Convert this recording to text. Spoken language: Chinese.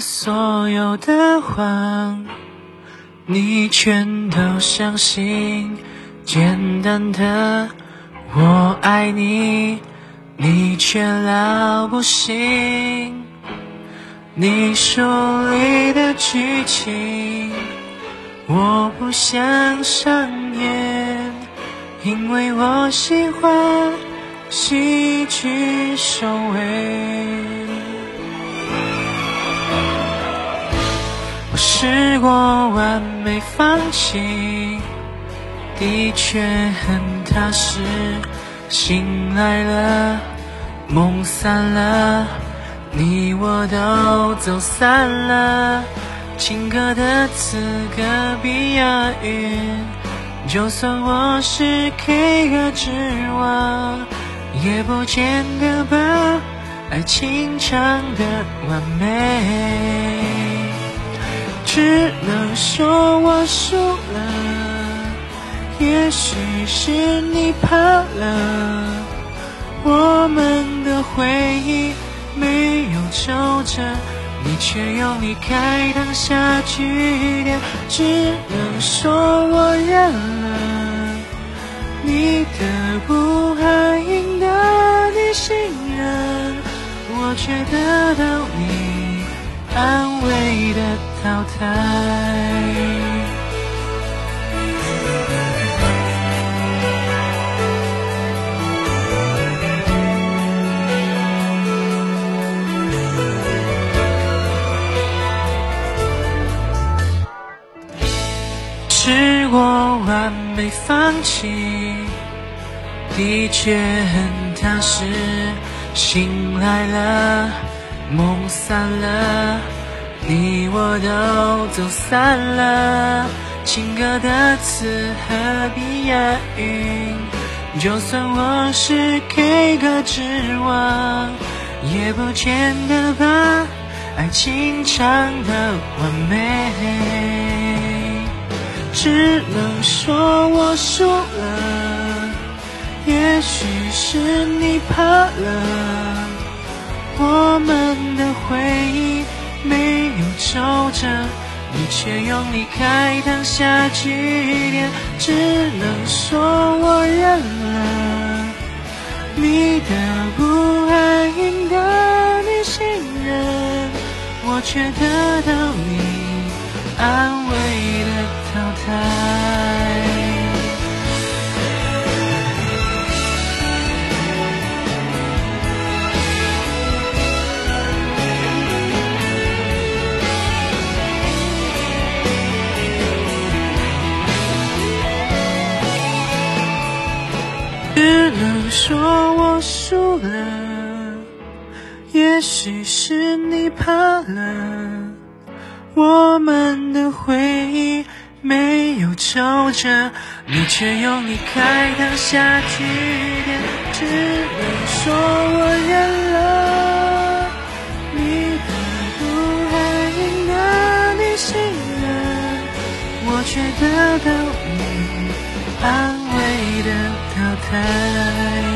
所有的谎，你全都相信。简单的我爱你，你却老不信。你书里的剧情，我不想上演，因为我喜欢喜剧收尾。试过完美放弃，的确很踏实。醒来了，梦散了，你我都走散了。情歌的词隔壁押韵，就算我是 K 歌之王，也不见得把爱情唱得完美。只能说我输了，也许是你怕了，我们的回忆没有皱褶，你却用离开当下句点。只能说我认了，你的不爱赢得你信任，我却得到你安慰的。淘汰。试过完美放弃，的确很踏实。醒来了，梦散了。你我都走散了，情歌的词何必押韵？就算我是 K 歌之王，也不见得把爱情唱得完美。只能说我输了，也许是你怕了，我们。你却用离开当下句点，只能说我认了。你的不安赢得你信任，我却得到你安慰的说我输了，也许是你怕了，我们的回忆没有皱褶，你却用离开当下句点。只能说我认了，你的不爱赢得你信任，我却得到你安淘汰